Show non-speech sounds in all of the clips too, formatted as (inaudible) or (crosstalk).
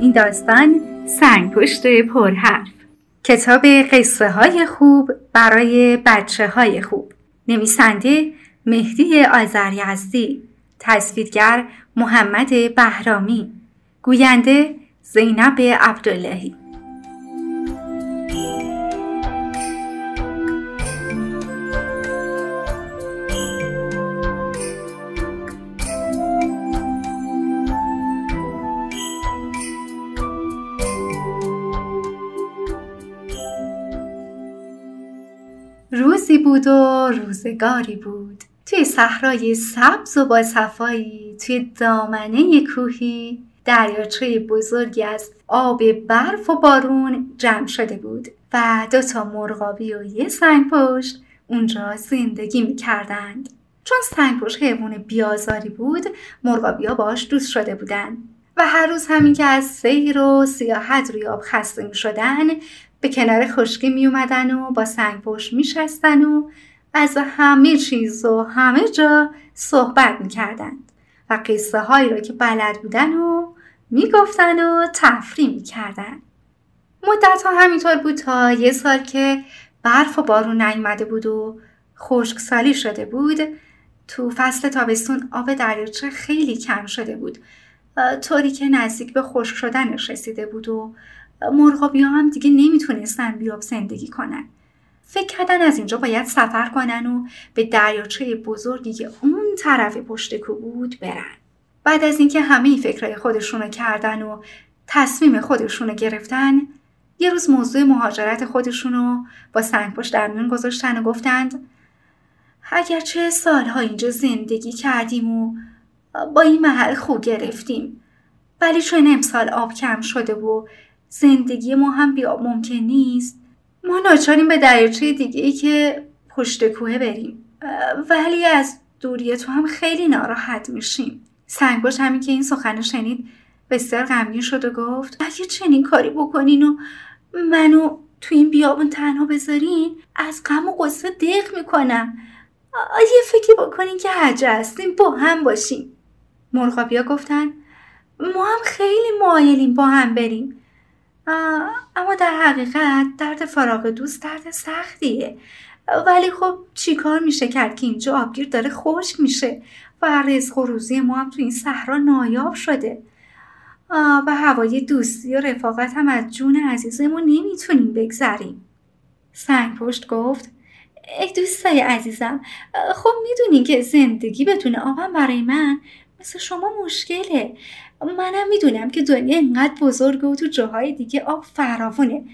این داستان سنگ پشت پرحرف. کتاب قصه های خوب برای بچه های خوب. نویسنده مهدی آذریزدی تصویرگر محمد بهرامی. گوینده زینب عبداللهی. بود و روزگاری بود توی صحرای سبز و با صفایی توی دامنه کوهی دریاچه بزرگی از آب برف و بارون جمع شده بود و دو تا مرغابی و یه سنگ پشت اونجا زندگی می کردند. چون سنگ پشت حیوان بیازاری بود مرغابی ها باش دوست شده بودن و هر روز همین که از سیر و سیاحت روی آب خسته می شدن به کنار خشکی می اومدن و با سنگ پشت می شستن و از همه چیز و همه جا صحبت می کردند و قصه هایی را که بلد بودن و می گفتن و تفریح می کردن. مدت ها همینطور بود تا یه سال که برف و بارون نیومده بود و خشکسالی شده بود تو فصل تابستون آب دریاچه خیلی کم شده بود طوری که نزدیک به خشک شدنش رسیده بود و مرغابی ها هم دیگه نمی‌تونستن بیاب زندگی کنن. فکر کردن از اینجا باید سفر کنن و به دریاچه بزرگی که اون طرف پشت کو بود برن. بعد از اینکه همه این فکرهای خودشونو کردن و تصمیم خودشونو گرفتن یه روز موضوع مهاجرت خودشونو با سنگ پشت در میون گذاشتن و گفتند اگرچه سالها اینجا زندگی کردیم و با این محل خوب گرفتیم ولی چون امسال آب کم شده و زندگی ما هم بیاب ممکن نیست. ما ناچاریم به دریاچه دیگه ای که پشت کوه بریم. ولی از دوری تو هم خیلی ناراحت میشیم. سنگباش همین که این سخن شنید بسیار غمگین شد و گفت اگه چنین کاری بکنین و منو تو این بیابون تنها بذارین از غم و قصه دق می‌کنم. یه فکری بکنین که حجه هستیم با هم باشیم. مرغابیا گفتن ما هم خیلی مایلیم با هم بریم. اما در حقیقت درد فراغ دوست درد سختیه. ولی خب چیکار میشه کرد که اینجا آبگیر داره خشک میشه و رزق و روزی ما هم تو این صحرا نایاب شده. و هوای دوستی و رفاقت هم از جون عزیزمون نمی‌تونیم بگذریم. سنگ پشت گفت ای دوستای عزیزم خب می‌دونین که زندگی بتونه آبم برای من مثل شما مشکله. منم می‌دونم که دنیا اینقدر بزرگه و تو جاهای دیگه آب فراوونه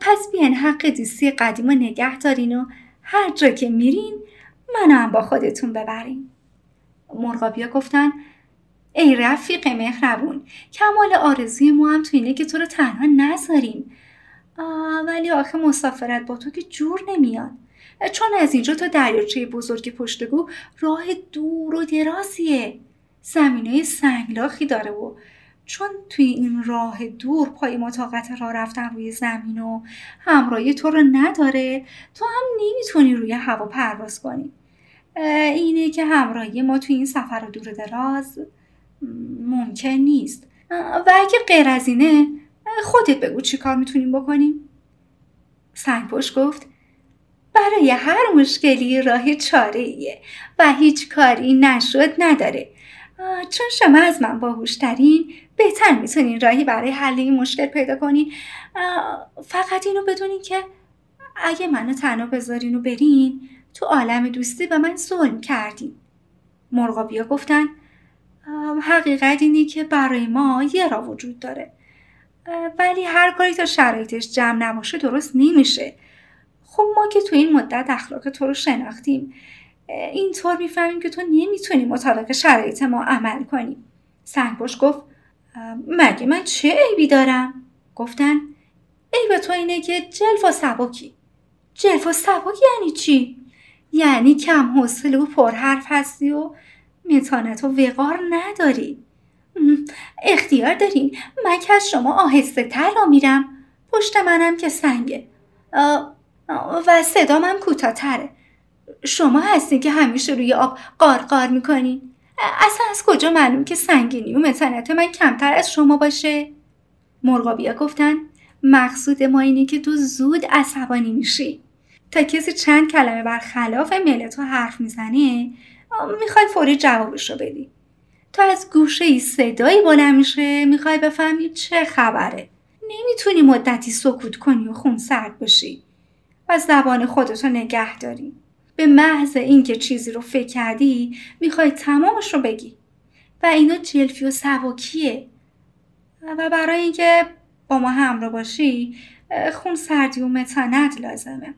پس بیان حق دوستی قدیم و نگه دارین و هر جا که میرین منم با خودتون ببرین. مرغابیا گفتن ای رفیق مهربون کمال آرزوی ما هم تو اینه که تو رو تنها نذاریم. ولی آخه مسافرت با تو که جور نمیاد. چون از اینجا تا دریاچه بزرگ پشتگو راه دور و درازیه. زمینه سنگلاخی داره و چون توی این راه دور پای ما طاقت راه رفتن روی زمین و همراهی تو رو نداره تو هم نمی‌تونی روی هوا پرواز کنی. اینه که همراهی ما توی این سفر دور دراز ممکن نیست. و اگه غیر از اینه خودت بگو چی کار می‌تونیم بکنیم. سنگ پشت گفت برای هر مشکلی راه چاره ایه و هیچ کاری نشد نداره. چون شما از من باهوشترین بهتر می‌تونین راهی برای حل این مشکل پیدا کنین. فقط اینو بدونین که اگه منو تنها بذارین و برین تو عالم دوستی به من ظلم کردین. مرغابیا گفتن حقیقت اینه که برای ما یه را وجود داره. ولی هر کاری تا شرایطش جمع نباشه درست نمیشه. خب ما که تو این مدت اخلاق تو رو شناختیم. اینطور می‌فهمیم که تو نمی‌تونی مطابق شرایط ما عمل کنی. سنگباش گفت مگه من چه عیبی دارم؟ گفتن عیب تو اینه که جلف و سبکی. جلف و سبک یعنی چی؟ یعنی کم حوصله و پرحرف هستی و متانت و وقار نداری. اختیار دارین. من که از شما آهسته تر را میرم. پشت منم که سنگه. و صدام هم کوتاهتره. شما هستین که همیشه روی آب قارقار می‌کنین؟ اصلا از کجا معلوم که سنگینی و متانت من کمتر از شما باشه؟ مرغابیا گفتن مقصود ما اینه که تو زود عصبانی میشی. تا کسی چند کلمه بر خلاف میل تو حرف می‌زنه می‌خوای فوری جوابش رو بدی. تا از گوشه ای صدایی بلند میشه می‌خوای بفهمی چه خبره. نمی‌تونی مدتی سکوت کنی و خون سرد باشی و زبان خودتو نگه داری. به محض اینکه چیزی رو فکر کردی می‌خوای تمامش رو بگی. و اینا جلفی و سبکیه. و برای اینکه با ما همراه باشی خون سردی و متانت لازمه.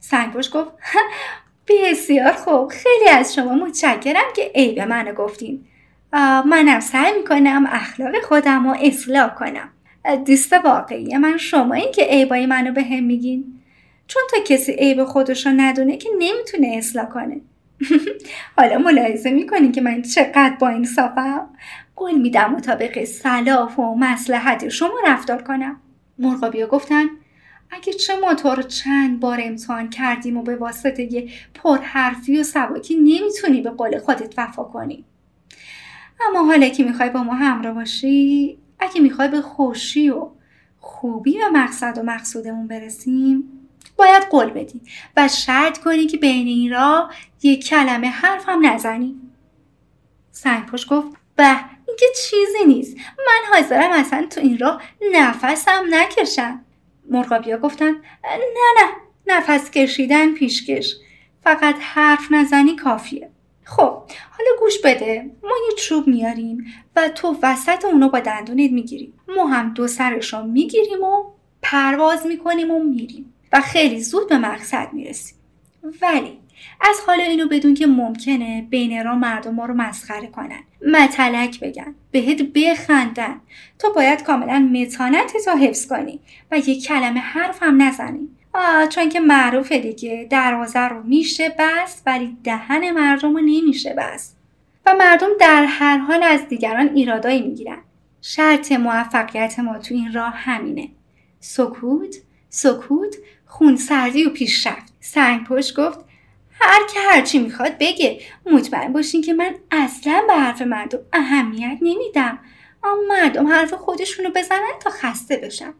سنگوش گفت (laughs) بسیار خوب. خیلی از شما متشکرم که عیب منو گفتین. منم سعی می‌کنم اخلاق خودم رو اصلاح کنم. دوست واقعی من شما این که عیبای منو به هم میگین. چون تا کسی عیب خودش رو ندونه که نمی‌تونه اصلاح کنه. (laughs) حالا ملاحظه می‌کنین که من چقدر با این صافم؟ قول میدم مطابق صلاح و مسلحت شما رفتار کنم. مرغابیا گفتن اگه چه موتور چند بار امتحان کردیم و به واسطه پرحرفی و سباکی نمی‌تونی به قول خودت وفا کنی. اما حالا که می‌خوای با ما همراه باشی اگه می‌خوای به خوشی و خوبی و مقصد و مقصودمون برسیم باید قول بدی و شرط کنی که بین این را یک کلمه حرف هم نزنی سنگپوش گفت به این که چیزی نیست. من حاضرم اصلا تو این راه نفسم نکشم. مرغابیا گفتن نه نه نفس کشیدن پیشکش فقط حرف نزنی کافیه. خب حالا گوش بده. ما یه چوب میاریم و تو وسط اونو با دندونت می‌گیریم ما هم دو سرش رو می‌گیریم و پرواز می‌کنیم و میریم. و خیلی زود به مقصد می‌رسیم. ولی از حالا اینو بدون که ممکنه بین را مردم ما رو مسخره کنن. متلک بگن بهت بخندن. تو باید کاملا متانت تا حفظ کنی و یک کلمه حرف هم نزنی چون که معروفه دیگه دروازه رو میشه بس ولی دهن مردم رو نمیشه بس و مردم در هر حال از دیگران ایرادایی می‌گیرن. شرط موفقیت ما تو این راه همینه. سکوت سکوت خونسردی و پیشرفت. سنگ پشت گفت هر که هرچی می‌خواد بگه. مطمئن باشین که من اصلا به حرف مردم اهمیت نمیدم. اما مردم حرف خودشونو بزنن تا خسته بشن.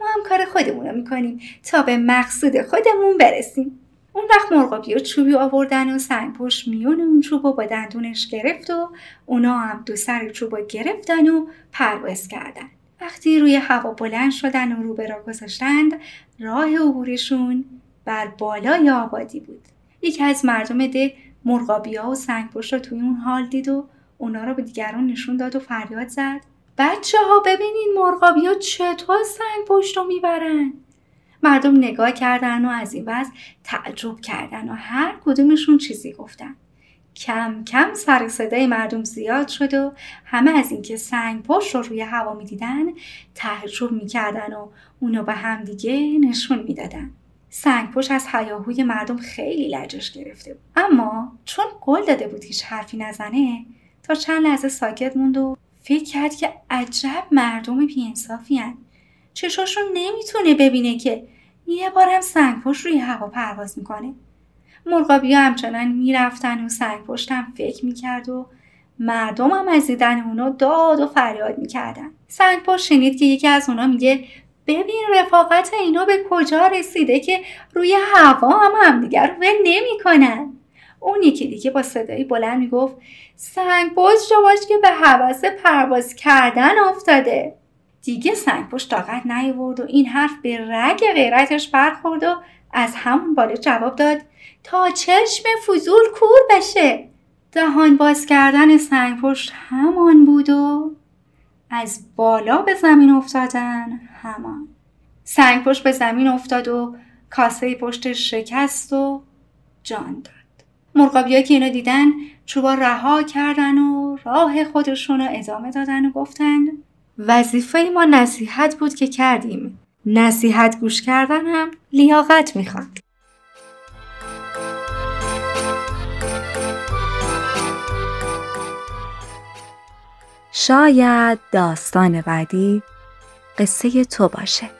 ما هم کار خودمون رو می‌کنیم تا به مقصود خودمون برسیم. اون وقت مرغابی و چوبی آوردن و سنگ پشت میون اون چوب با دندونش گرفت و اونا هم دو سر چوب گرفتن و پرواز کردن. وقتی روی هوا بلند شدن و رو را گذاشتند راه عبورشون بر بالای آبادی بود. یکی از مردم ده مرغابیا و سنگ پشت رو توی اون حال دید و اونا رو به دیگران نشون داد و فریاد زد. بچه ها ببینین مرغابیا چطور سنگ پشت رو می‌برن. مردم نگاه کردن و از این وضع تعجب کردن و هر کدومشون چیزی گفتن. کم کم سر صدای مردم زیاد شد و همه از اینکه سنگ پشت رو روی هوا می‌دیدن تعجب می‌کردن و اونو به همدیگه نشون می‌دادن. سنگ پشت از حیاهوی مردم خیلی لجش گرفته بود. اما چون قول داده بود هیچ حرفی نزنه تا چند لحظه ساکت موند و فکر کرد که عجب مردم بیانصافی هن. چشاشون نمی‌تونه ببینه که یه بارم سنگ پشت روی هوا پرواز می‌کنه. مرغابی همچنان می‌رفتن و سنگ پشتم فکر می‌کرد و مردم هم از دیدن اونا داد و فریاد می‌کردن. سنگ شنید که یکی از اونا میگه ببین رفاقت اینا به کجا رسیده که روی هوا هم همدیگر رو ول نمی‌کنن. اون یکی دیگه با صدایی بلند می‌گفت سنگ پشت باش که به حوث پرواز کردن افتاده. دیگه سنگ پشت طاقت نیورد و این حرف به رگ غیرتش برخورد و از همون بالا جواب داد تا چشم فضول کور بشه. دهان باز کردن سنگ پشت همان بود و از بالا به زمین افتادن همان. سنگ پشت به زمین افتاد و کاسه پشت شکست و جان داد. مرغابیا که اینو دیدن چوبا رها کردن و راه خودشون رو ادامه دادن و گفتن وظیفه ما نصیحت بود که کردیم. نصیحت گوش کردن هم لیاقت می‌خواد. شاید داستان بعدی قصه تو باشه.